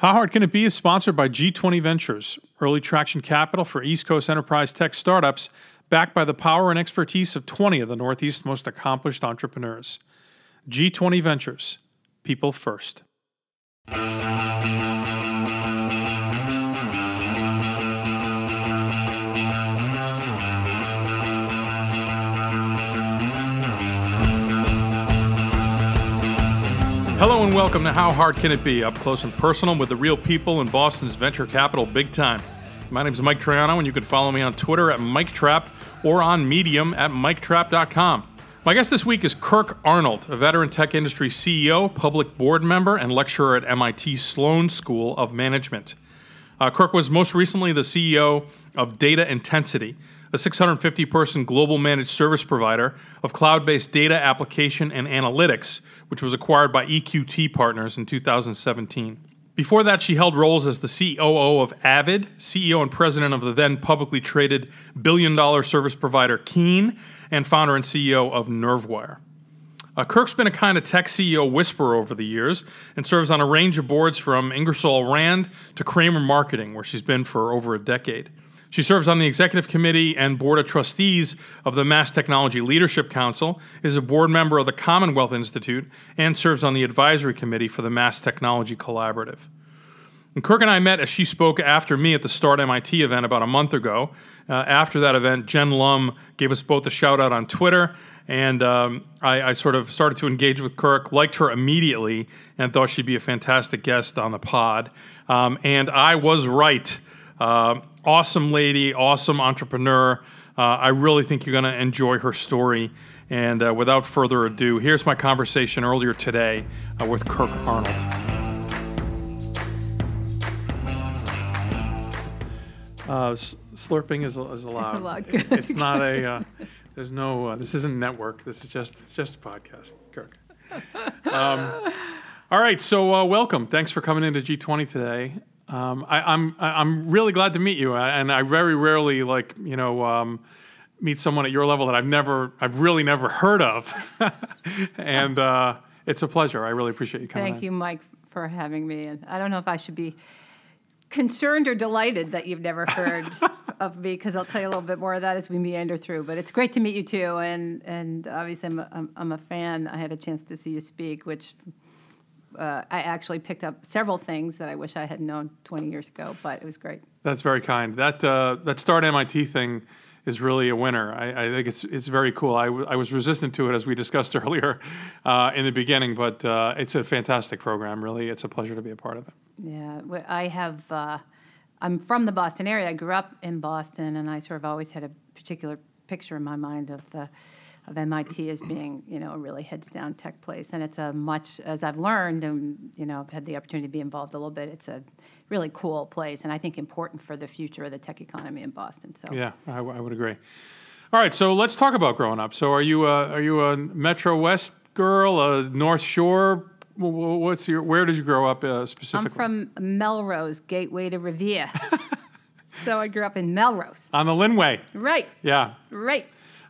How Hard Can It Be is sponsored by G20 Ventures, early traction capital for East Coast enterprise tech startups, backed by the power and expertise of 20 of the Northeast's most accomplished entrepreneurs. G20 Ventures, people first. Hello and welcome to How Hard Can It Be? Up close and personal with the real people in Boston's venture capital big time. My name is Mike Troiano, and you can follow me on Twitter at MikeTrap or on Medium at MikeTrap.com. My guest this week is Kirk Arnold, a veteran tech industry CEO, public board member, and lecturer at MIT Sloan School of Management. Uh, Kirk was most recently the CEO of Data Intensity, a 650 person global managed service provider of cloud based data application and analytics, which was acquired by EQT Partners in 2017. Before that, she held roles as the COO of Avid, CEO and president of the then publicly traded billion dollar service provider Keane, and founder and CEO of Nervewire. Uh, Kirk's been a kind of tech CEO whisperer over the years and serves on a range of boards from Ingersoll Rand to Cramer Marketing, where she's been for over a decade. She serves on the executive committee and board of trustees of the Mass Technology Leadership Council, is a board member of the Commonwealth Institute, and serves on the advisory committee for the Mass Technology Collaborative. And Kirk and I met as she spoke after me at the Start MIT event about a month ago. Uh, after that event, Jen Lum gave us both a shout out on Twitter, and um, I, I, sort of started to engage with Kirk, liked her immediately, and thought she'd be a fantastic guest on the pod. Um, and I was right. Uh, awesome lady, awesome entrepreneur. Uh, I really think you're going to enjoy her story. And uh, without further ado, here's my conversation earlier today uh, with Kirk Arnold. Uh, slurping is, is allowed. It's it's not a. Uh, there's no. Uh, this isn't network. This is just. It's just a podcast, Kirk. Um, all right. So uh, welcome. Thanks for coming into G20 today. Um, I, I'm I'm really glad to meet you, and I very rarely like you know um, meet someone at your level that I've never I've really never heard of, and uh, it's a pleasure. I really appreciate you coming. Thank you, Mike, for having me. And I don't know if I should be concerned or delighted that you've never heard of me because I'll tell you a little bit more of that as we meander through. But it's great to meet you too, and and obviously I'm a, I'm, I'm a fan. I had a chance to see you speak, which uh, I actually picked up several things that I wish I had known 20 years ago, but it was great. That's very kind. That uh, that Start MIT thing is really a winner. I, I, think it's it's very cool. I, w- I was resistant to it as we discussed earlier uh, in the beginning, but uh, it's a fantastic program. Really, it's a pleasure to be a part of it. Yeah, I have. Uh, I'm from the Boston area. I grew up in Boston, and I sort of always had a particular picture in my mind of the of MIT as being, you know, a really heads down tech place. And it's a much, as I've learned and, you know, I've had the opportunity to be involved a little bit, it's a really cool place and I think important for the future of the tech economy in Boston. So, yeah, I, w- I would agree. All right, so let's talk about growing up. So, are you a, are you a Metro West girl, a North Shore? What's your? Where did you grow up uh, specifically? I'm from Melrose, gateway to Revere. so I grew up in Melrose. On the Lynnway. Right. Yeah. Right.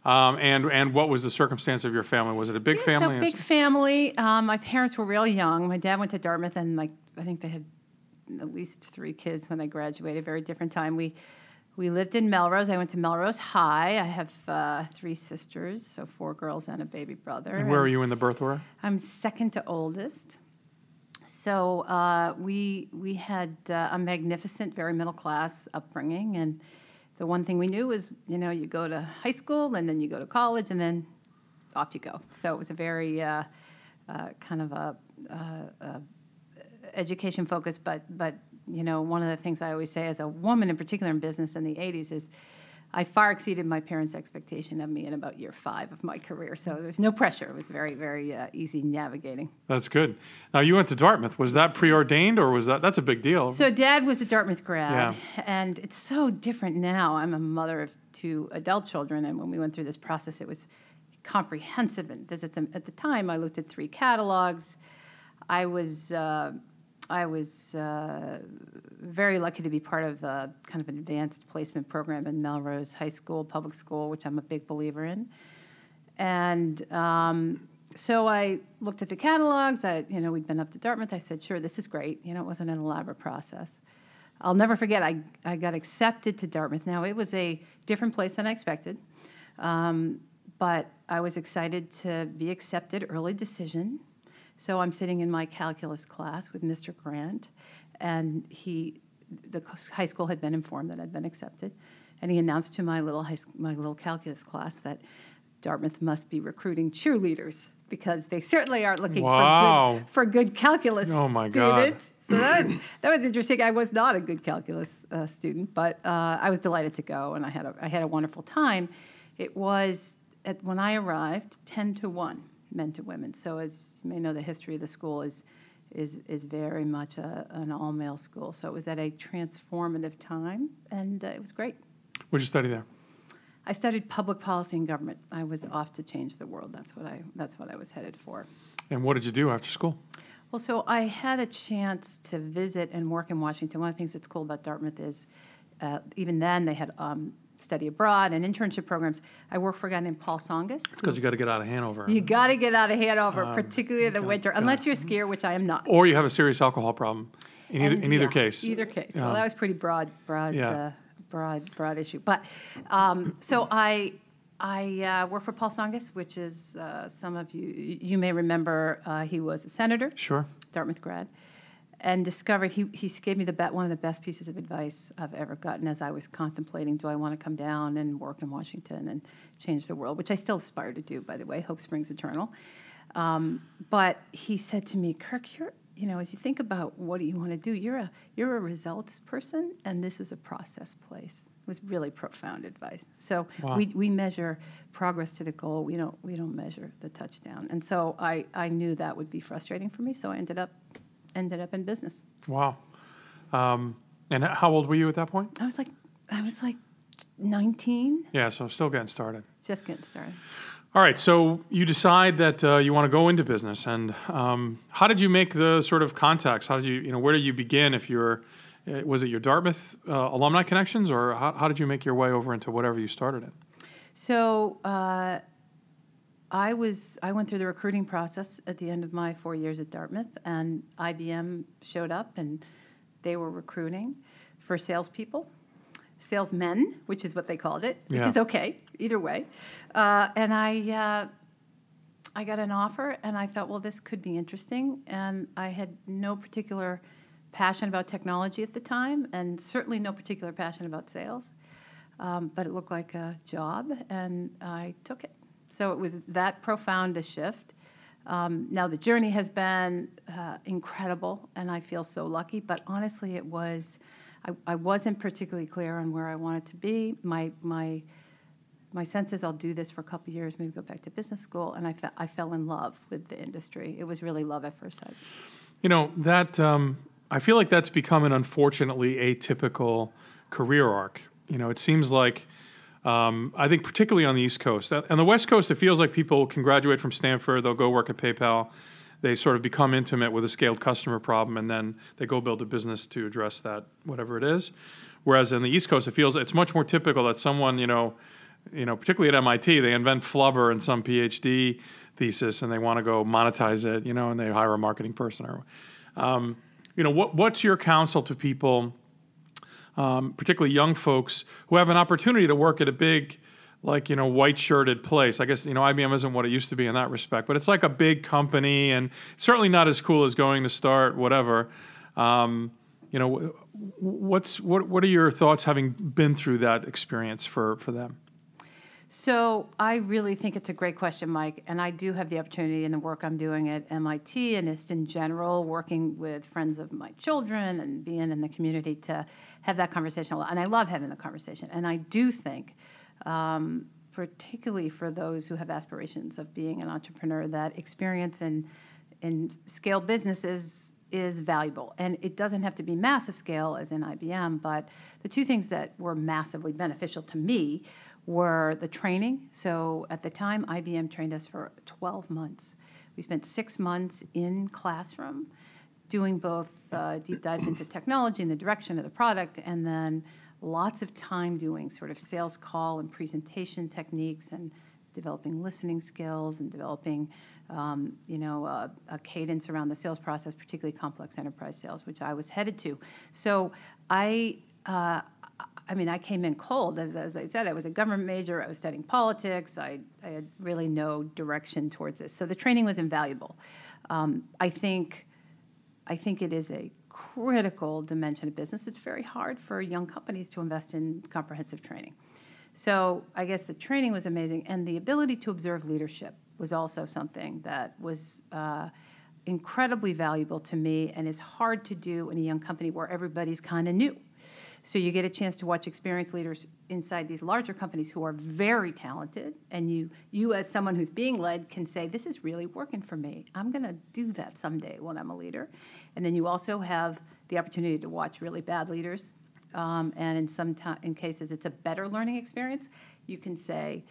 Um, and and what was the circumstance of your family? Was it a big yeah, family? So big family. Um, my parents were real young. My dad went to Dartmouth, and my I think they had at least three kids when they graduated. Very different time. We we lived in Melrose. I went to Melrose High. I have uh, three sisters, so four girls and a baby brother. And where and are you in the birth order? I'm second to oldest. So uh, we we had uh, a magnificent, very middle class upbringing, and the one thing we knew was, you know, you go to high school and then you go to college and then off you go. So it was a very uh, uh, kind of a, uh, education focus, but but you know, one of the things I always say as a woman, in particular in business in the '80s, is I far exceeded my parents' expectation of me in about year five of my career. So there was no pressure. It was very, very uh, easy navigating. That's good. Now you went to Dartmouth. Was that preordained, or was that that's a big deal? So Dad was a Dartmouth grad, yeah. and it's so different now. I'm a mother of two adult children, and when we went through this process, it was comprehensive and visits. At the time, I looked at three catalogs. I was. Uh, I was uh, very lucky to be part of a, kind of an advanced placement program in Melrose High School, public school, which I'm a big believer in. And um, so I looked at the catalogs. I, you know, we'd been up to Dartmouth. I said, sure, this is great. You know, it wasn't an elaborate process. I'll never forget, I, I got accepted to Dartmouth. Now, it was a different place than I expected, um, but I was excited to be accepted, early decision. So I'm sitting in my calculus class with Mr. Grant, and he, the high school had been informed that I'd been accepted, and he announced to my little high, my little calculus class that Dartmouth must be recruiting cheerleaders because they certainly aren't looking Wow. for good for good calculus Oh, my God. students. So that was that was interesting. I was not a good calculus uh, student, but uh, I was delighted to go, and I had a I had a wonderful time. It was at, when I arrived, ten to one men to women. So as you may know, the history of the school is is is very much a, an all male school. So it was at a transformative time, and uh, it was great. What did you study there? I studied public policy and government. I was off to change the world. That's what I that's what I was headed for. And what did you do after school? Well, so I had a chance to visit and work in Washington. One of the things that's cool about Dartmouth is, uh, even then they had um, study abroad and internship programs. I work for a guy named Paul Tsongas. Because you got to get out of Hanover. You got to get out of Hanover, Um, particularly in the winter, got unless you're a skier, which I am not. or you have a serious alcohol problem. In either, And, in either yeah, case. Either case. Well, that was pretty broad, broad, Yeah. uh, broad, broad issue. But um, so I, I uh, work for Paul Tsongas, which is uh, some of you you may remember. Uh, he was a senator, Sure. Dartmouth grad, and discovered he he gave me the bet one of the best pieces of advice I've ever gotten as I was contemplating do I want to come down and work in Washington and change the world, which I still aspire to do. By the way, hope springs eternal. Um, but he said to me, Kirk, you're, you know, as you think about what do you want to do, you're a, you're a results person, and this is a process place. It was really profound advice. So Wow. we, we measure progress to the goal. We don't, we don't measure the touchdown. And so I, I knew that would be frustrating for me, so I ended up, ended up in business. Wow. Um, and how old were you at that point? I was like, I was like 19, Yeah, so still getting started. just getting started. All right, so you decide that uh, you want to go into business, and um, how did you make the sort of contacts? How did you, you know, where did you begin? If you're, uh, was it your Dartmouth uh, alumni connections, or how, how did you make your way over into whatever you started in? So uh, I was I went through the recruiting process at the end of my four years at Dartmouth, and IBM showed up, and they were recruiting for salespeople, salesmen, which is what they called it, which is okay either way. Uh, and I. Uh, I got an offer, and I thought, well, this could be interesting. And I had no particular passion about technology at the time, and certainly no particular passion about sales. Um, but it looked like a job, and I took it. So it was that profound a shift. Um, now the journey has been uh, incredible, and I feel so lucky. But honestly, it was I, I wasn't particularly clear on where I wanted to be. My my my sense is I'll do this for a couple years, maybe go back to business school, and I, fe- I fell in love with the industry. It was really love at first sight. You know that um, I feel like that's become an unfortunately atypical career arc. You know, it seems like um, I think particularly on the East Coast, Uh, on the West Coast, it feels like people can graduate from Stanford, they'll go work at PayPal, they sort of become intimate with a scaled customer problem, and then they go build a business to address that whatever it is. Whereas in the East Coast, it feels it's much more typical that someone you know, you know, particularly at MIT, they invent Flubber in some PhD thesis, and they want to go monetize it, you know, and they hire a marketing person or um, you know, what, what's your counsel to people, um, particularly young folks who have an opportunity to work at a big, like you know, white shirted place? I guess you know IBM isn't what it used to be in that respect, but it's like a big company, and certainly not as cool as going to start whatever. Um, you know, what's what what are your thoughts having been through that experience for for them? So I really think it's a great question, Mike, and I do have the opportunity in the work I'm doing at MIT and just in general, working with friends of my children and being in the community to have that conversation. a lot. And I love having the conversation. And I do think, um, particularly for those who have aspirations of being an entrepreneur, that experience in in scale businesses is valuable. And it doesn't have to be massive scale as in IBM, but the two things that were massively beneficial to me were the training. So at the time, IBM trained us for 12 months. We spent six months in classroom doing both uh, deep dives into technology and the direction of the product, and then lots of time doing sort of sales call and presentation techniques and developing listening skills and developing, um, you know, a, a cadence around the sales process, particularly complex enterprise sales, which I was headed to. So I. Uh, I mean, I came in cold. As, as, I said, I was a government major. I was studying politics. I, I had really no direction towards this. So the training was invaluable. Um, I think, I think it is a critical dimension of business. It's very hard for young companies to invest in comprehensive training. So I guess the training was amazing, and the ability to observe leadership was also something that was uh, incredibly valuable to me and is hard to do in a young company where everybody's kind of new. So you get a chance to watch experienced leaders inside these larger companies who are very talented, and you, you as someone who's being led, can say, "This is really working for me. I'm going to do that someday when I'm a leader." And then you also have the opportunity to watch really bad leaders, um, and in some in cases, it's a better learning experience. You can say,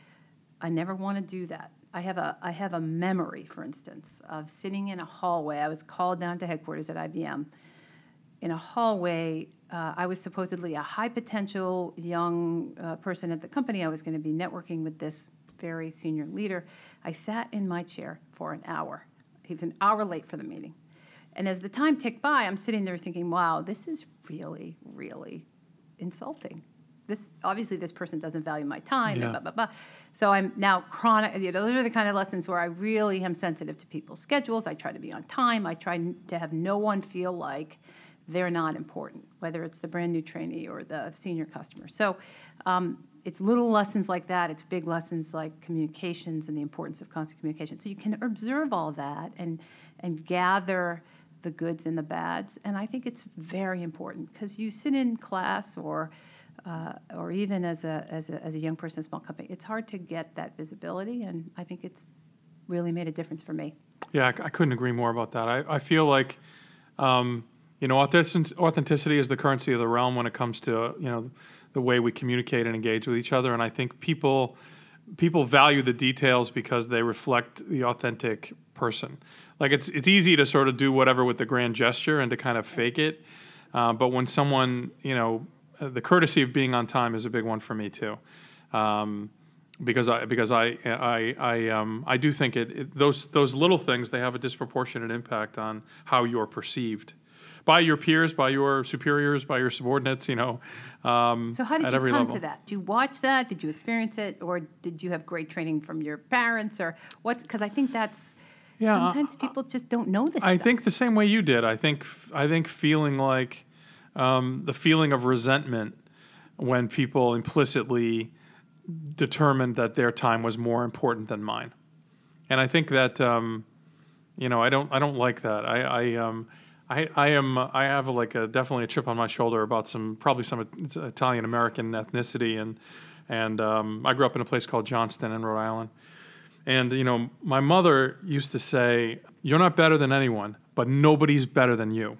"I never want to do that." I have a I have a memory, for instance, of sitting in a hallway. I was called down to headquarters at IBM in a hallway. Uh, I was supposedly a high potential young uh, person at the company. I was going to be networking with this very senior leader. I sat in my chair for an hour. He was an hour late for the meeting. And as the time ticked by, I'm sitting there thinking, wow, this is really, really insulting. This obviously this person doesn't value my time. Yeah. Blah, blah, blah. So I'm now chronic. You know, those are the kind of lessons where I really am sensitive to people's schedules. I try to be on time. I try to have no one feel like they're not important, whether it's the brand new trainee or the senior customer. So um, it's little lessons like that. It's big lessons like communications and the importance of constant communication. So you can observe all that and and gather the goods and the bads. And I think it's very important because you sit in class or uh, or even as a, as a as a young person in a small company, it's hard to get that visibility. And I think it's really made a difference for me. Yeah, I, I couldn't agree more about that. I, I feel like, um, you know, authenticity is the currency of the realm when it comes to you know the way we communicate and engage with each other. And I think people people value the details because they reflect the authentic person. Like it's it's easy to sort of do whatever with the grand gesture and to kind of fake it, uh, but when someone you know uh, the courtesy of being on time is a big one for me too. Um, because I because I I I um I do think it, it, those those little things they have a disproportionate impact on how you're perceived by your peers, by your superiors, by your subordinates. You know. Um, So how did you come level. to that? Did you watch that? Did you experience it, or did you have great training from your parents, or what? Because I think that's Yeah, sometimes people just don't know this. I stuff. think the same way you did. I think I think feeling like um, the feeling of resentment when people implicitly determined that their time was more important than mine, and I think that um, you know I don't I don't like that. I I um, I, I am I have like a definitely a chip on my shoulder about some probably some Italian American ethnicity and and um, I grew up in a place called Johnston in Rhode Island. And you know, my mother used to say, "You're not better than anyone, but nobody's better than you."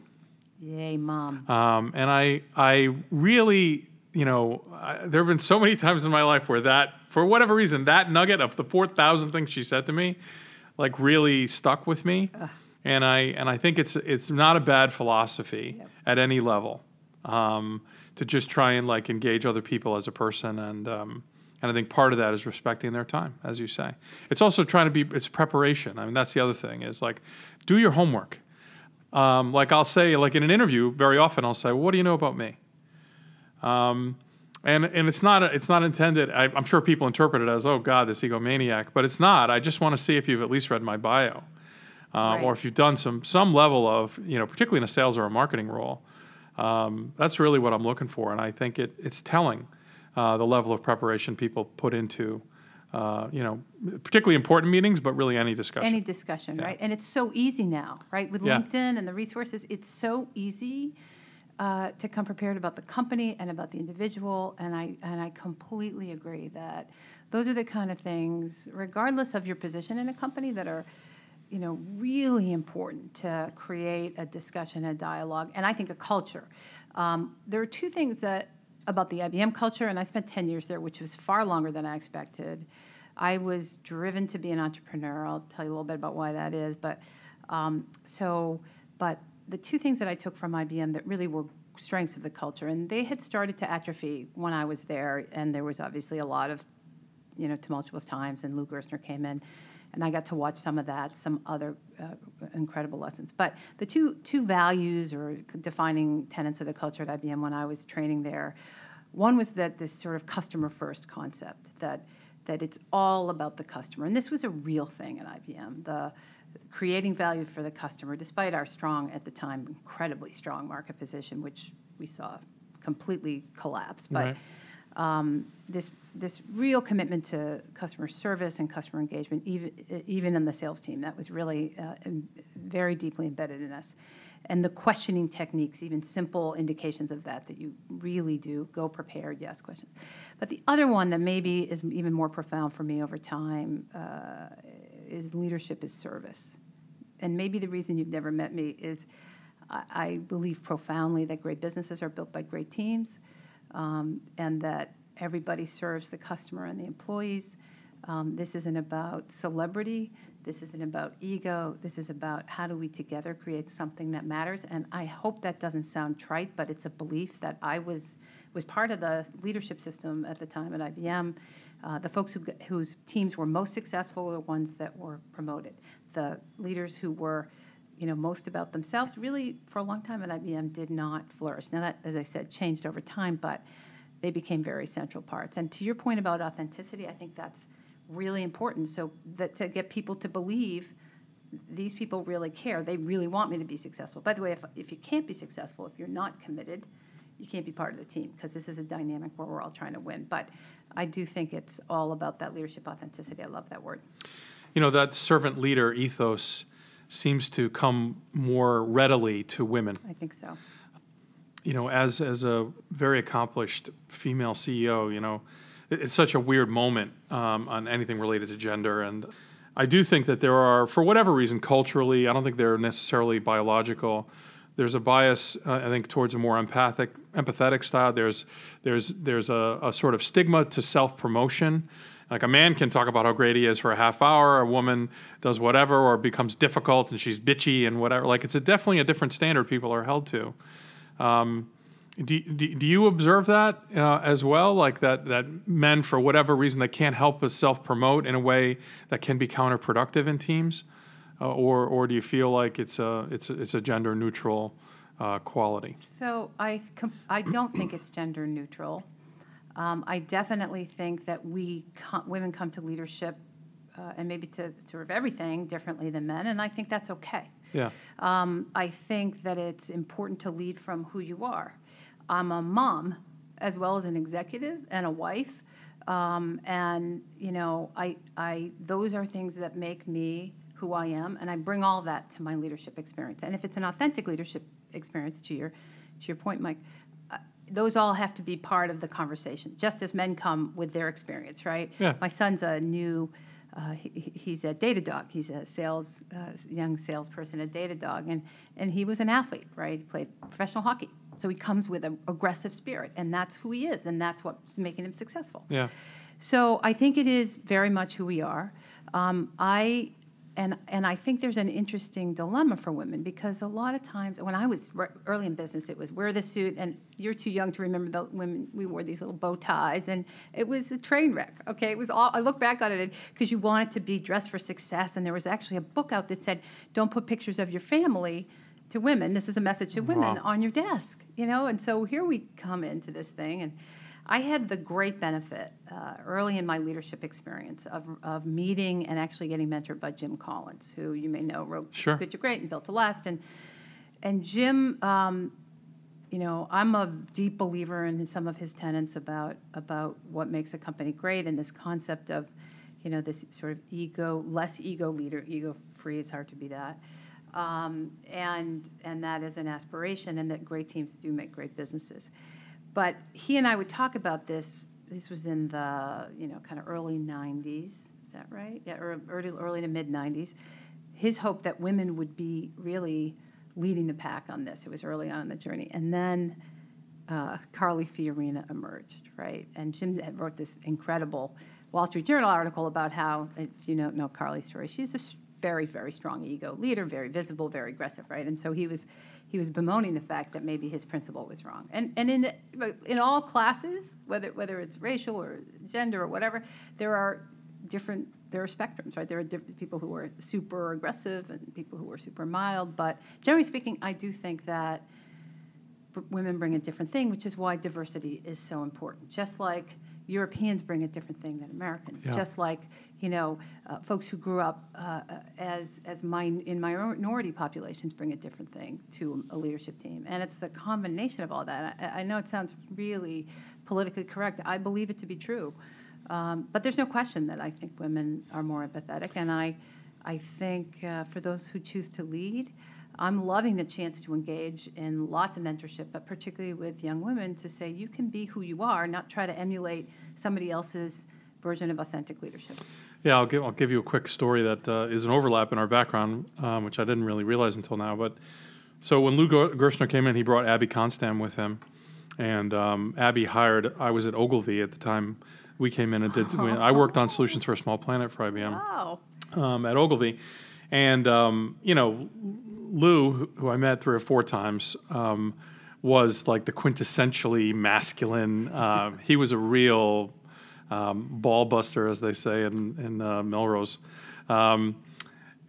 Yay, mom. Um, and I, I really, you know, I, there have been so many times in my life where that, for whatever reason, that nugget of the four thousand things she said to me, like really stuck with me. And I, and I think it's it's not a bad philosophy Yep. at any level um, to just try and like engage other people as a person and. Um, and I think part of that is respecting their time, as you say. It's also trying to be, it's preparation. I mean, that's the other thing is like, do your homework. Um, like I'll say, like in an interview, very often I'll say, well, "What do you know about me?" Um, and and it's not it's not intended. I, I'm sure people interpret it as, "Oh God, this egomaniac," but it's not. I just want to see if you've at least read my bio, Right. or if you've done some some level of you know, particularly in a sales or a marketing role. Um, that's really what I'm looking for, and I think it it's telling uh, the level of preparation people put into. Uh, you know, particularly important meetings, but really any discussion. Any discussion, right? And it's so easy now, right? With Yeah. LinkedIn and the resources, it's so easy uh, to come prepared about the company and about the individual. And I and I completely agree that those are the kind of things, regardless of your position in a company, that are you know really important to create a discussion, a dialogue, and I think a culture. Um, there are two things that about the IBM culture, and I spent 10 years there, which was far longer than I expected. I was driven to be an entrepreneur. I'll tell you a little bit about why that is. But um, so, but the two things that I took from IBM that really were strengths of the culture, and they had started to atrophy when I was there, and there was obviously a lot of you know, tumultuous times, and Lou Gerstner came in, and I got to watch some of that, some other uh, incredible lessons. But the two two values or defining tenets of the culture at IBM when I was training there, one was that this sort of customer first concept that that it's all about the customer, and this was a real thing at IBM. The creating value for the customer, despite our strong at the time, incredibly strong market position, which we saw completely collapse. But Right. Um, this this real commitment to customer service and customer engagement, even even in the sales team, that was really uh, very deeply embedded in us. And the questioning techniques, even simple indications of that, that you really do go prepared, yes, questions. But the other one that maybe is even more profound for me over time uh, is leadership is service. And maybe the reason you've never met me is I, I believe profoundly that great businesses are built by great teams um, and that everybody serves the customer and the employees. Um, this isn't about celebrity. This isn't about ego. This is about how do we together create something that matters. And I hope that doesn't sound trite, but it's a belief that I was was part of the leadership system at the time at IBM. Uh, the folks who, whose teams were most successful were the ones that were promoted. The leaders who were you know, most about themselves, really for a long time at IBM did not flourish. Now that, as I said, changed over time, but they became very central parts. And to your point about authenticity, I think that's really important. So that to get people to believe these people really care, they really want me to be successful. By the way, if, if you can't be successful, if you're not committed, you can't be part of the team because this is a dynamic where we're all trying to win. But I do think it's all about that leadership authenticity. I love that word. You know, that servant leader ethos seems to come more readily to women. I think so. you know, as as a very accomplished female CEO, you know, it- it's such a weird moment um, on anything related to gender, and I do think that there are, for whatever reason, culturally, I don't think they're necessarily biological. There's a bias, uh, I think, towards a more empathic, empathetic style. There's there's there's a, a sort of stigma to self promotion. Like a man can talk about how great he is for a half hour, a woman does whatever, or becomes difficult and she's bitchy and whatever. Like it's a definitely a different standard people are held to. Um, do, do, do you observe that uh, as well? Like that, that men, for whatever reason, they can't help but self promote in a way that can be counterproductive in teams? Uh, or, or do you feel like it's a, it's a, it's a gender neutral uh, quality? So I, com- I don't think it's gender neutral. Um, I definitely think that we women come to leadership uh, and maybe to sort of everything differently than men, and I think that's okay. Yeah. Um, I think that it's important to lead from who you are. I'm a mom as well as an executive and a wife. Um, and you know, I, I, those are things that make me who I am, and I bring all that to my leadership experience. And if it's an authentic leadership experience, to your, to your point, Mike, those all have to be part of the conversation, just as men come with their experience, right? Yeah. My son's a new. Uh, he, he- he's at Datadog. He's a sales uh, young salesperson at Datadog, and and he was an athlete, right? He played professional hockey, so he comes with an aggressive spirit, and that's who he is, and that's what's making him successful. Yeah. So I think it is very much who we are. Um, I and and I think there's an interesting dilemma for women because a lot of times when I was re- early in business, it was wear the suit, and you're too young to remember the women. We wore these little bow ties, and it was a train wreck. Okay, it was all. I look back on it because you wanted to be dressed for success, and there was actually a book out that said, "Don't put pictures of your family." To women, this is a message to women Wow. on your desk, you know. And so here we come into this thing, and I had the great benefit uh, early in my leadership experience of, of meeting and actually getting mentored by Jim Collins, who you may know wrote Sure. Good to Great and Built to Last. And, and Jim, um, you know, I'm a deep believer in some of his tenets about, about what makes a company great and this concept of, you know, this sort of ego, less ego leader, ego free, it's hard to be that. Um, and, and that is an aspiration, and that great teams do make great businesses. But he and I would talk about this. This was in the you know kind of early '90s. Is that right? Yeah, or early, early to mid '90s. His hope that women would be really leading the pack on this. It was early on in the journey, and then uh, Carly Fiorina emerged, right? And Jim wrote this incredible Wall Street Journal article about how, if you don't know Carly's story, she's a very, very strong ego leader, very visible, very aggressive, right? And so he was, he was bemoaning the fact that maybe his principal was wrong. And and in in all classes, whether whether it's racial or gender or whatever, there are different there are spectrums, right? There are different people who are super aggressive and people who are super mild. But generally speaking, I do think that women bring a different thing, which is why diversity is so important. Just like Europeans bring a different thing than Americans. Yeah. Just like you know, uh, folks who grew up uh, as as min- in minority populations bring a different thing to a leadership team, and it's the combination of all that. I, I know it sounds really politically correct. I believe it to be true, um, but there's no question that I think women are more empathetic, and I I think uh, for those who choose to lead. I'm loving the chance to engage in lots of mentorship, but particularly with young women to say you can be who you are, not try to emulate somebody else's version of authentic leadership. Yeah, I'll give, I'll give you a quick story that uh, is an overlap in our background, um, which I didn't really realize until now. But so when Lou Gerstner came in, he brought Abby Kohnstamm with him, and um, Abby hired. I was at Ogilvy at the time we came in and did. Oh. I worked on solutions for a small planet for IBM. Wow. Um, at Ogilvy, and um, you know, Lou, who I met three or four times, um, was like the quintessentially masculine. Uh, he was a real um, ball buster, as they say in, in uh, Melrose. Um,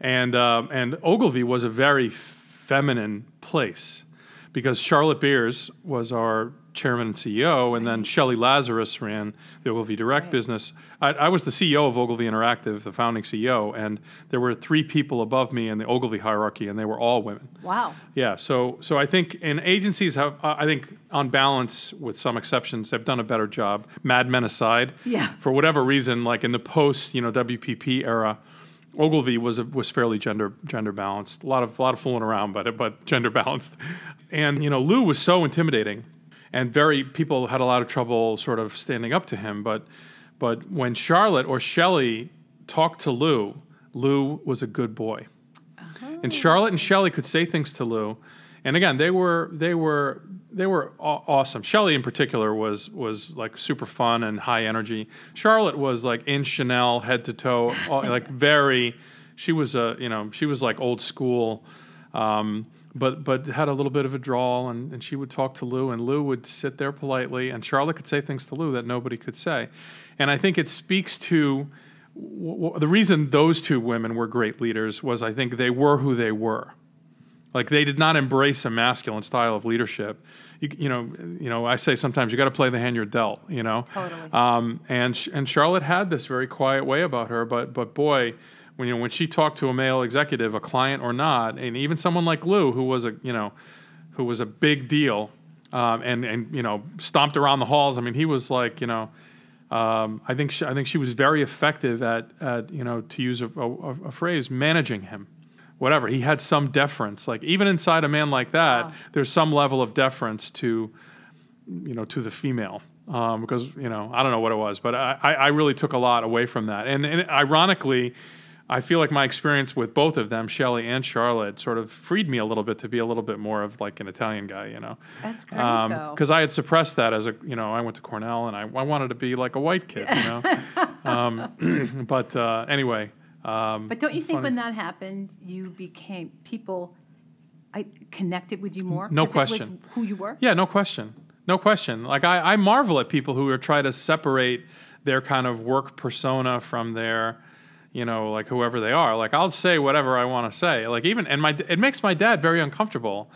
and, uh, and Ogilvy was a very feminine place because Charlotte Beers was our chairman and CEO, and then Shelly Lazarus ran the Ogilvy Direct right. business. I, I, was the CEO of Ogilvy Interactive, the founding CEO, and there were three people above me in the Ogilvy hierarchy, and they were all women. Wow. Yeah. So, so I think in agencies have, uh, I think on balance, with some exceptions, they've done a better job. Mad Men aside. Yeah. For whatever reason, like in the post, you know, WPP era. Ogilvy was a, was fairly gender gender balanced. A lot of a lot of fooling around, but but gender balanced. And you know, Lou was so intimidating and very people had a lot of trouble sort of standing up to him. But but when Charlotte or Shelly talked to Lou, Lou was a good boy, oh. and Charlotte and Shelly could say things to Lou. And again, they were they were they were awesome. Shelly in particular was was like super fun and high energy. Charlotte was like in Chanel head to toe, like very. She was a you know she was like old school. Um, but but had a little bit of a drawl, and, and she would talk to Lou, and Lou would sit there politely, and Charlotte could say things to Lou that nobody could say, and I think it speaks to w- w- the reason those two women were great leaders was I think they were who they were, like they did not embrace a masculine style of leadership. You, you know, you know. I say sometimes you got to play the hand you're dealt. You know, totally. Um, and and Charlotte had this very quiet way about her, but but boy when you know when she talked to a male executive, a client or not, and even someone like Lou, who was a you know, who was a big deal, um, and and you know stomped around the halls. I mean, he was like you know. Um, I think she, I think she was very effective at, at you know to use a, a, a, phrase managing him, whatever he had some deference like even inside a man like that wow. there's some level of deference to you know to the female um, because you know I don't know what it was but I, I really took a lot away from that and, and ironically I feel like my experience with both of them, Shelly and Charlotte, sort of freed me a little bit to be a little bit more of like an Italian guy, you know. That's great, Because um, I had suppressed that as a, you know, I went to Cornell and I, I wanted to be like a white kid, you know. um, but uh, anyway. Um, but don't you think funny. when that happened, you became people I connected with you more? No question. who you were? Yeah, no question. No question. Like I, I marvel at people who are trying to separate their kind of work persona from their you know, like whoever they are. Like I'll say whatever I want to say. Like even and my it makes my dad very uncomfortable.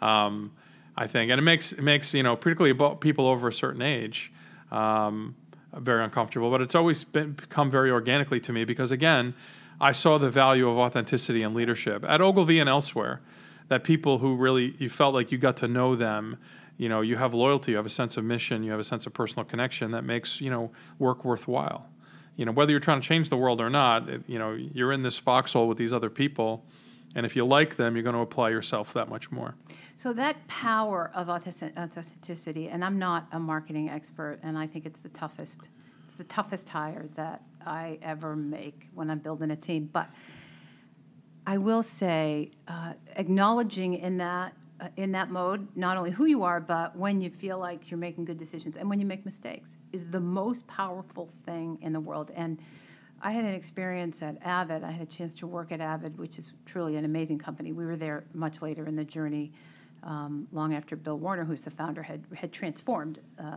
Um, I think, and it makes it makes you know, particularly people over a certain age, um, very uncomfortable. But it's always been become very organically to me because again, I saw the value of authenticity and leadership at Ogilvy and elsewhere. That people who really you felt like you got to know them you know you have loyalty you have a sense of mission you have a sense of personal connection that makes you know work worthwhile you know whether you're trying to change the world or not you know you're in this foxhole with these other people and if you like them you're going to apply yourself that much more. So that power of authenticity and i'm not a marketing expert and i think it's the toughest it's the toughest hire that i ever make when i'm building a team but i will say uh, acknowledging in that in that mode, not only who you are, but when you feel like you're making good decisions and when you make mistakes, is the most powerful thing in the world. And I had an experience at Avid. I had a chance to work at Avid, which is truly an amazing company. We were there much later in the journey um, long after Bill Warner, who's the founder, had, had transformed uh,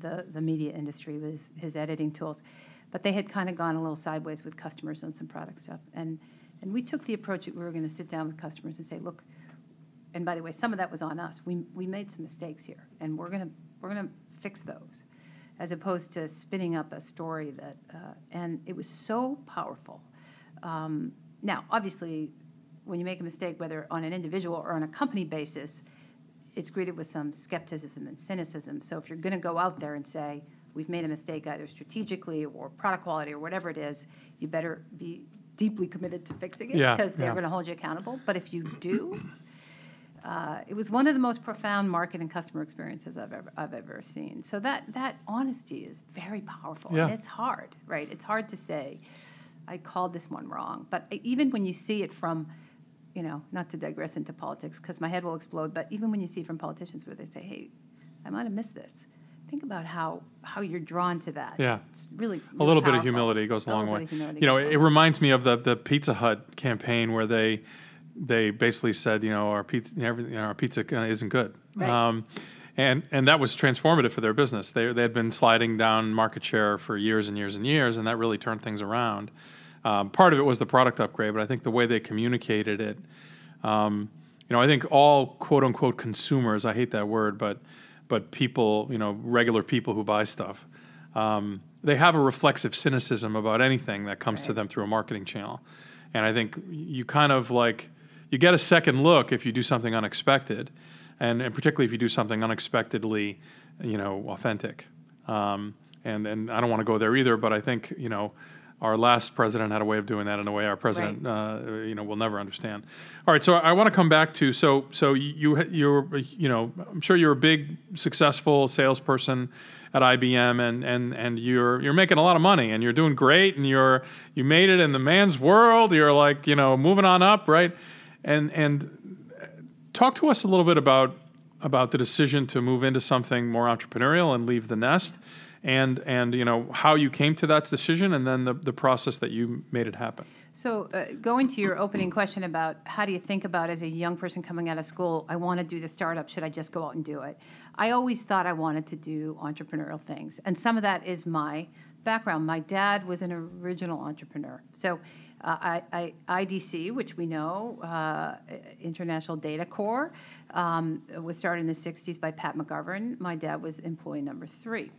the, the media industry with his, his editing tools. But they had kind of gone a little sideways with customers on some product stuff. And, and we took the approach that we were going to sit down with customers and say, look, and by the way, some of that was on us. We, we made some mistakes here, and we're going to we're to fix those, as opposed to spinning up a story that. Uh, and it was so powerful. Um, now, obviously, when you make a mistake, whether on an individual or on a company basis, it's greeted with some skepticism and cynicism. So if you're going to go out there and say, we've made a mistake either strategically or product quality or whatever it is, you better be deeply committed to fixing it Yeah, because they're yeah. going to hold you accountable. But if you do, uh, it was one of the most profound market and customer experiences I've ever, I've ever seen. So that, that honesty is very powerful. Yeah. And it's hard, right? It's hard to say, I called this one wrong. But even when you see it from, you know, not to digress into politics because my head will explode, but even when you see it from politicians where they say, hey, I might have missed this. Think about how, how you're drawn to that. Yeah. It's really, a little bit of humility goes a, A long way. bit of humility You know, goes it reminds me of the the Pizza Hut campaign where they they basically said, you know, our pizza everything, you know, our pizza isn't good. Right. Um, and and that was transformative for their business. They they had been sliding down market share for years and years and years, and that really turned things around. Um, part of it was the product upgrade, but I think the way they communicated it. Um, you know, I think all quote unquote consumers. I hate that word, but but people, you know, regular people who buy stuff, um, they have a reflexive cynicism about anything that comes to them through a marketing channel, and I think you kind of like you get a second look if you do something unexpected, and, and particularly if you do something unexpectedly, you know, authentic. Um, and and I don't want to go there either, but I think you know. Our last president had a way of doing that in a way our president, uh, you know, will never understand. All right, so I want to come back to so so you you're you know I'm sure you're a big successful salesperson at IBM and and and you're you're making a lot of money and you're doing great and you're you made it in the man's world. You're like you know moving on up, right? And and talk to us a little bit about about the decision to move into something more entrepreneurial and leave the nest and and you know how you came to that decision and then the, the process that you made it happen So, uh, going to your opening question about how do you think about as a young person coming out of school, I want to do the startup, should I just go out and do it? I always thought I wanted to do entrepreneurial things. And some of that is my background. My dad was an original entrepreneur. So, uh, I, I, IDC, which we know, uh, International Data Corps, um, was started in the 60s by Pat McGovern. My dad was employee number three.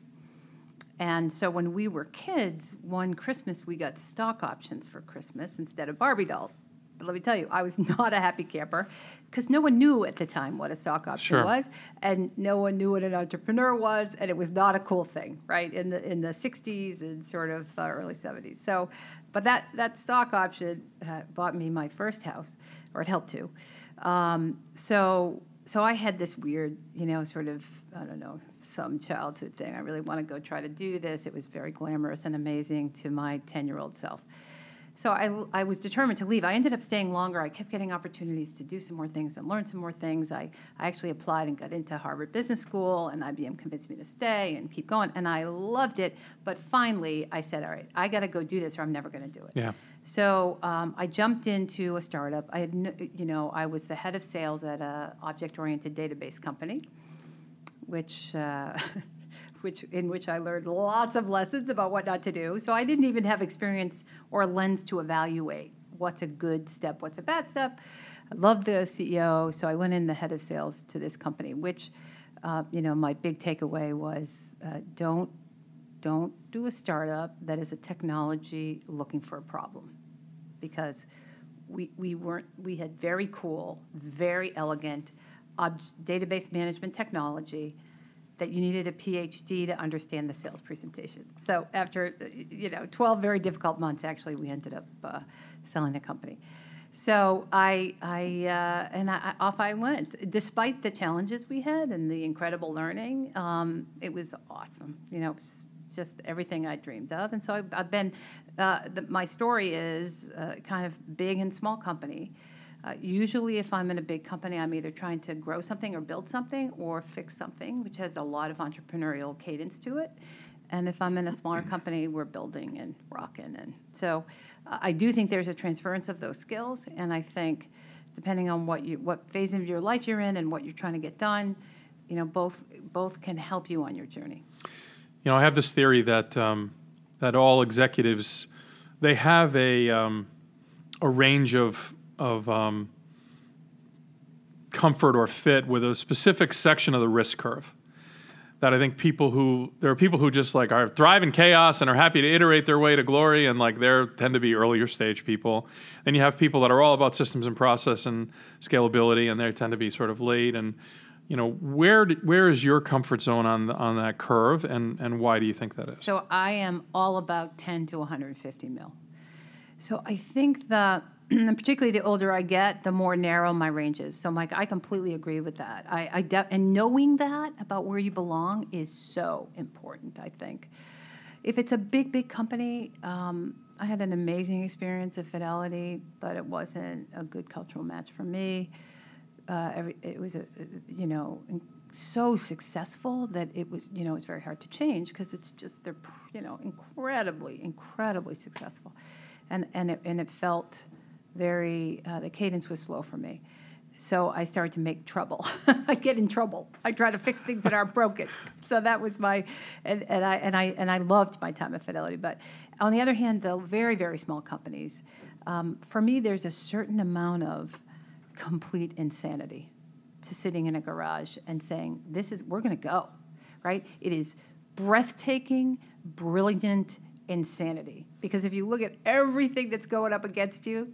And so when we were kids, one Christmas we got stock options for Christmas instead of Barbie dolls. But let me tell you, I was not a happy camper because no one knew at the time what a stock option Sure. was, and no one knew what an entrepreneur was, and it was not a cool thing, right? In the in the '60s and sort of uh, early '70s. So, but that that stock option uh, bought me my first house, or it helped to. Um, so so I had this weird, you know, sort of, I don't know, some childhood thing. I really want to go try to do this. It was very glamorous and amazing to my 10 year old self. So I, I was determined to leave. I ended up staying longer. I kept getting opportunities to do some more things and learn some more things. I, I actually applied and got into Harvard Business School, and IBM convinced me to stay and keep going. And I loved it. But finally, I said, all right, I got to go do this or I'm never going to do it. yeah So um, I jumped into a startup. I had, no, you know, I was the head of sales at a object-oriented database company, which, uh, which in which I learned lots of lessons about what not to do. So I didn't even have experience or lens to evaluate what's a good step, what's a bad step. I loved the CEO, so I went in the head of sales to this company, which, uh, you know, my big takeaway was uh, don't don't do a startup that is a technology looking for a problem because we, we weren't we had very cool very elegant ob- database management technology that you needed a phd to understand the sales presentation so after you know 12 very difficult months actually we ended up uh, selling the company so I, I uh, and I, off I went. Despite the challenges we had and the incredible learning, um, it was awesome. You know, just everything I dreamed of. And so I've, I've been. Uh, the, my story is uh, kind of big and small company. Uh, usually, if I'm in a big company, I'm either trying to grow something or build something or fix something, which has a lot of entrepreneurial cadence to it. And if I'm in a smaller company, we're building and rocking. And so uh, I do think there's a transference of those skills. And I think depending on what you what phase of your life you're in and what you're trying to get done. You know, both both can help you on your journey. You know, I have this theory that um, that all executives they have a um, a range of of um, comfort or fit with a specific section of the risk curve. That I think people who there are people who just like are thrive in chaos and are happy to iterate their way to glory, and like they tend to be earlier stage people. Then you have people that are all about systems and process and scalability, and they tend to be sort of late. And you know, where where is your comfort zone on the, on that curve, and and why do you think that is? So I am all about 10 to 150 mil. So I think that, and particularly the older I get, the more narrow my range is. So Mike, I completely agree with that. I, I de- and knowing that about where you belong is so important. I think if it's a big, big company. Um, I had an amazing experience at Fidelity, but it wasn't a good cultural match for me. Uh, every, it was a, you know, so successful that it was, you know, it's very hard to change because it's just they're, you know, incredibly, incredibly successful and and it, and it felt very uh, the cadence was slow for me. So i started to make trouble. I get in trouble. I try to fix things that aren't broken. So that was my and, and i and i and i loved my time at fidelity. But on the other hand the very very small companies um, for me there's a certain amount of complete insanity to sitting in a garage and saying this is we're going to go right? It is breathtaking brilliant insanity. Because if you look at everything that's going up against you,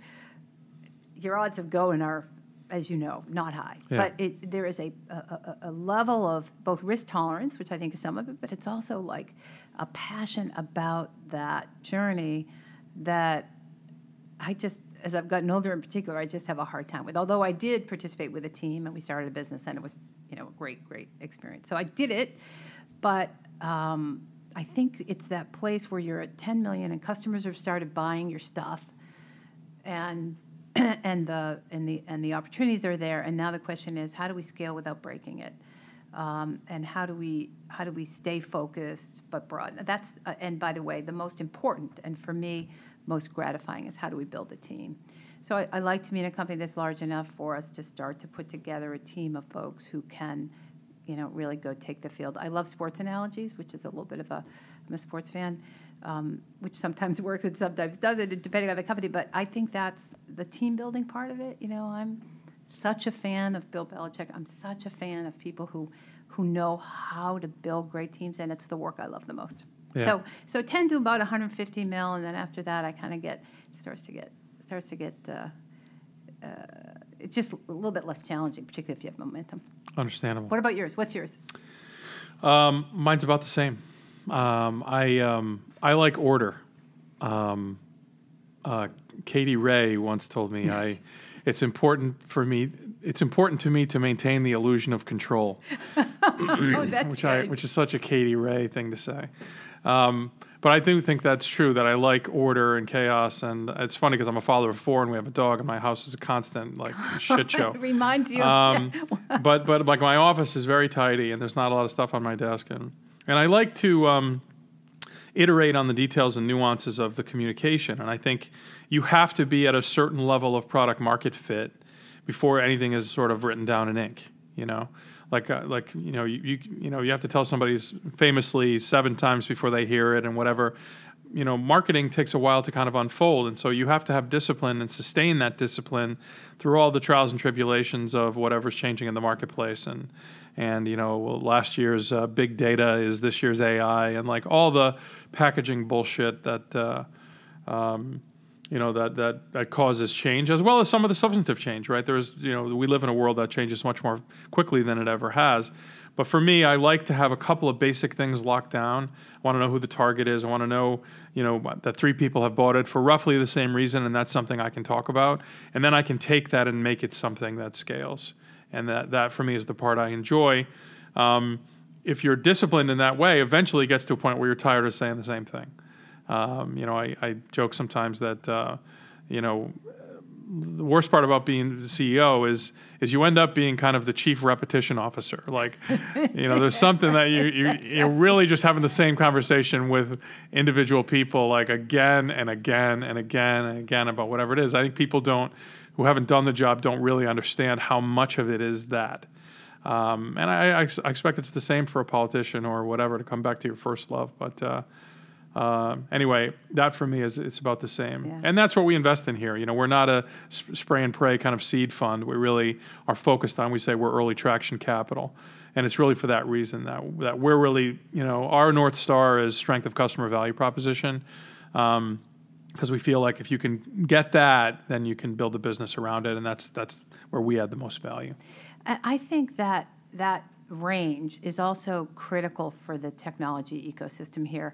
your odds of going are, as you know, not high. Yeah. But it, there is a, a, a, level of both risk tolerance, which I think is some of it, but it's also like a passion about that journey that I just, as I've gotten older in particular, I just have a hard time with. Although I did participate with a team and we started a business and it was, you know, a great, great experience. So I did it, but um, I think it's that place where you're at 10 million and customers have started buying your stuff, and and the and the and the opportunities are there. And now the question is, how do we scale without breaking it? Um, and how do we how do we stay focused but broad? That's uh, and by the way, the most important and for me most gratifying is how do we build a team. So I, I like to be in a company that's large enough for us to start to put together a team of folks who can you know, really go take the field. I love sports analogies, which is a little bit of a, I'm a sports fan, um, which sometimes works and sometimes doesn't, depending on the company. But I think that's the team building part of it. You know, I'm such a fan of Bill Belichick. I'm such a fan of people who, who know how to build great teams, and it's the work I love the most. Yeah. So, so 10 to about 150 mil, and then after that, I kind of get starts to get starts to get. Uh, uh, it's just a little bit less challenging, particularly if you have momentum. Understandable. What about yours? What's yours? Um, mine's about the same. Um, I um, I like order. Um, uh, Katie Ray once told me I. It's important for me. It's important to me to maintain the illusion of control, oh, which good. I which is such a Katie Ray thing to say. Um, but I do think that's true. That I like order and chaos, and it's funny because I'm a father of four, and we have a dog, and my house is a constant like shit show. it reminds you. Um, but but like my office is very tidy, and there's not a lot of stuff on my desk, and and I like to. Um, iterate on the details and nuances of the communication. And I think you have to be at a certain level of product market fit before anything is sort of written down in ink, you know? like uh, like you know you, you you know you have to tell somebody famously seven times before they hear it and whatever you know marketing takes a while to kind of unfold and so you have to have discipline and sustain that discipline through all the trials and tribulations of whatever's changing in the marketplace and and you know last year's uh, big data is this year's AI and like all the packaging bullshit that uh, um, you know that that that causes change as well as some of the substantive change right? There's you know we live in a world that changes much more quickly than it ever has. But for me i like to have a couple of basic things locked down. I want to know who the target is. I want to know you know that three people have bought it for roughly the same reason and that's something i can talk about. And then i can take that and make it something that scales and that that for me is the part i enjoy um, if you're disciplined in that way eventually it gets to a point where you're tired of saying the same thing um, you know, I, I, joke sometimes that uh, you know the worst part about being the CEO is is you end up being kind of the chief repetition officer. Like, you know, there's something that you, you you're really just having the same conversation with individual people like again and again and again and again about whatever it is. I think people don't who haven't done the job don't really understand how much of it is that. Um, and I, I, I, expect it's the same for a politician or whatever to come back to your first love. But uh, uh, anyway, that for me is it's about the same, Yeah. and that's what we invest in here. You know, we're not a sp- spray and pray kind of seed fund. We really are focused on. We say we're early traction capital, and it's really for that reason that that we're really you know our north star is strength of customer value proposition. Um, because we feel like if you can get that, then you can build a business around it, and that's that's where we add the most value. I think that that range is also critical for the technology ecosystem here.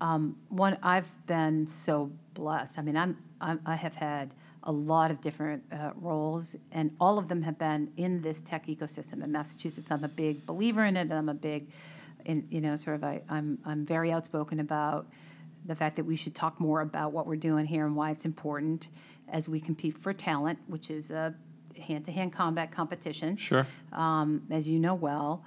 Um, one, I've been so blessed. I mean, I'm, I'm I have had a lot of different uh, roles, and all of them have been in this tech ecosystem in Massachusetts. I'm a big believer in it, and I'm a big, in, you know, sort of I, I'm I'm very outspoken about the fact that we should talk more about what we're doing here and why it's important as we compete for talent, which is a hand-to-hand combat competition Sure. um, as you know well.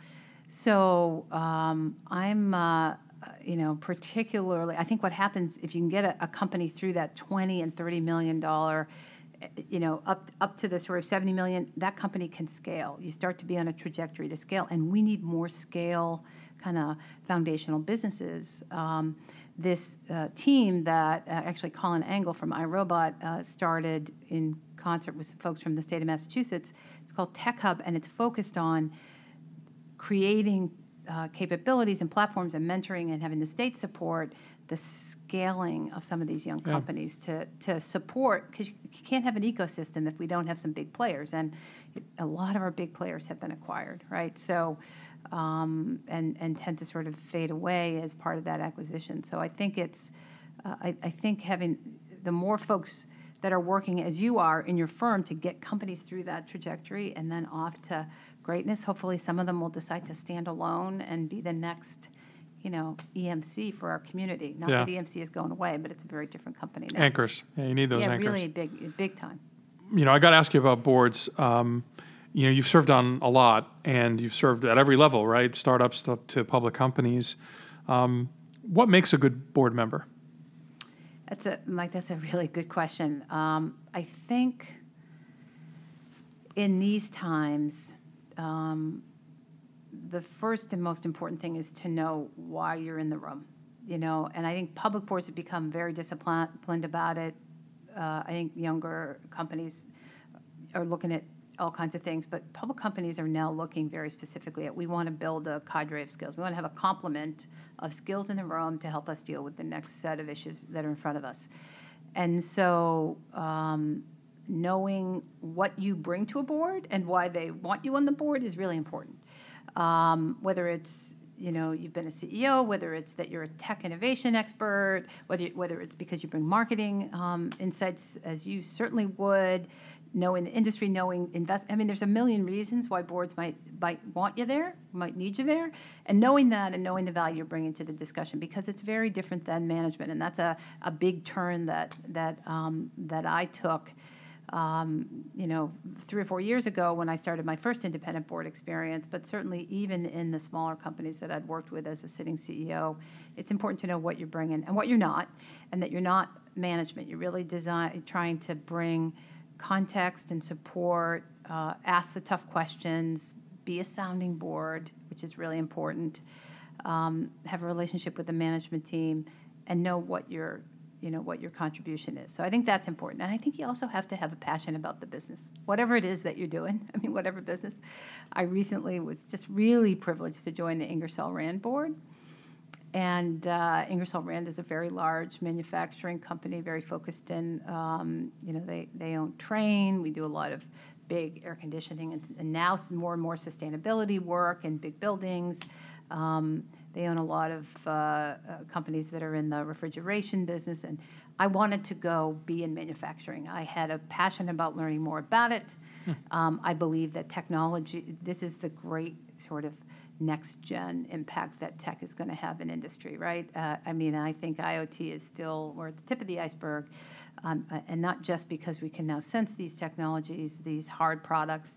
So um, I'm, uh, you know, particularly, I think what happens if you can get a, a company through that 20 and 30 million dollar, eh, you know, up up to the sort of 70 million, that company can scale. You start to be on a trajectory to scale, and we need more scale kind of foundational businesses. Um, this uh, team that uh, actually Colin Angle from iRobot uh, started in concert with some folks from the state of Massachusetts. It's called Tech Hub, and it's focused on creating uh, capabilities and platforms and mentoring and having the state support the scaling of some of these young Yeah. companies to, to support because you, you can't have an ecosystem if we don't have some big players and it, a lot of our big players have been acquired right so um, and and tend to sort of fade away as part of that acquisition so I think it's uh, I, I think having the more folks that are working as you are in your firm to get companies through that trajectory and then off to greatness. Hopefully, some of them will decide to stand alone and be the next, you know, EMC for our community. Not Yeah. that EMC is going away, but it's a very different company now. Anchors. Yeah, you need those yeah, anchors. really big, big time. you know, I got to ask you about boards. Um, you know, you've served on a lot, and you've served at every level, right? Startups to, to public companies. Um, what makes a good board member? That's a Mike. That's a really good question. Um, I think in these times, um, the first and most important thing is to know why you're in the room. You know, and I think public boards have become very disciplined about it. Uh, I think younger companies are looking at all kinds of things, but public companies are now looking very specifically at we want to build a cadre of skills. We want to have a complement of skills in the room to help us deal with the next set of issues that are in front of us. And so, um, knowing what you bring to a board and why they want you on the board is really important. Um, whether it's you know you've been a CEO, whether it's that you're a tech innovation expert, whether whether it's because you bring marketing um, insights as you certainly would, knowing the industry, knowing invest. I mean, there's a million reasons why boards might might want you there, might need you there, and knowing that and knowing the value you're bringing to the discussion because it's very different than management, and that's a, a big turn that that um, that I took um, you know, three or four years ago when I started my first independent board experience, but certainly even in the smaller companies that I'd worked with as a sitting CEO, it's important to know what you're bringing and what you're not, and that you're not management. You're really design, trying to bring context and support, uh, ask the tough questions, be a sounding board, which is really important, um, have a relationship with the management team, and know what your you know what your contribution is. So I think that's important, and I think you also have to have a passion about the business, whatever it is that you're doing. I mean, whatever business. I recently was just really privileged to join the Ingersoll Rand board, and uh, Ingersoll Rand is a very large manufacturing company, very focused in um, you know they they own Trane. We do a lot of big air conditioning and, and now more and more sustainability work in big buildings. Um, they own a lot of uh, uh, companies that are in the refrigeration business, and I wanted to go be in manufacturing. I had a passion about learning more about it. Um, I believe that technology, this is the great sort of next gen impact that tech is going to have in industry, right? Uh, I mean, I think IoT is still, we're at the tip of the iceberg, um, uh, and not just because we can now sense these technologies, these hard products,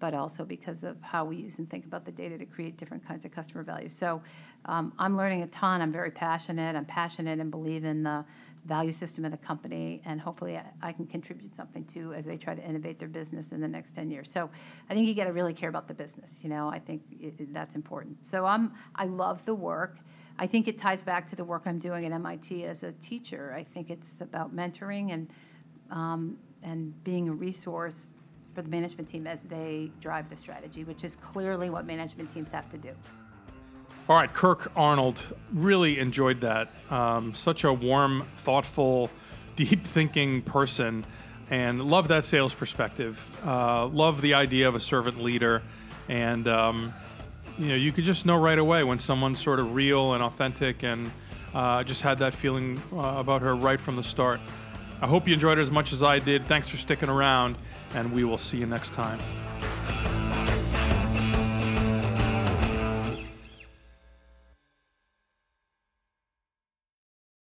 but also because of how we use and think about the data to create different kinds of customer value. So um, I'm learning a ton. I'm very passionate. I'm passionate and believe in the value system of the company, and hopefully I, I can contribute something to as they try to innovate their business in the next 10 years. So I think you got to really care about the business. You know, I think it, it- that's important. So I'm I love the work. I think it ties back to the work I'm doing at MIT as a teacher. I think it's about mentoring and um, and being a resource for the management team as they drive the strategy, which is clearly what management teams have to do. All right, Kirk Arnold, really enjoyed that. Um, such a warm, thoughtful, deep thinking person, and love that sales perspective. Uh, love the idea of a servant leader, and um, you know, you could just know right away when someone's sort of real and authentic, and uh, just had that feeling uh, about her right from the start. I hope you enjoyed it as much as I did. Thanks for sticking around, and we will see you next time.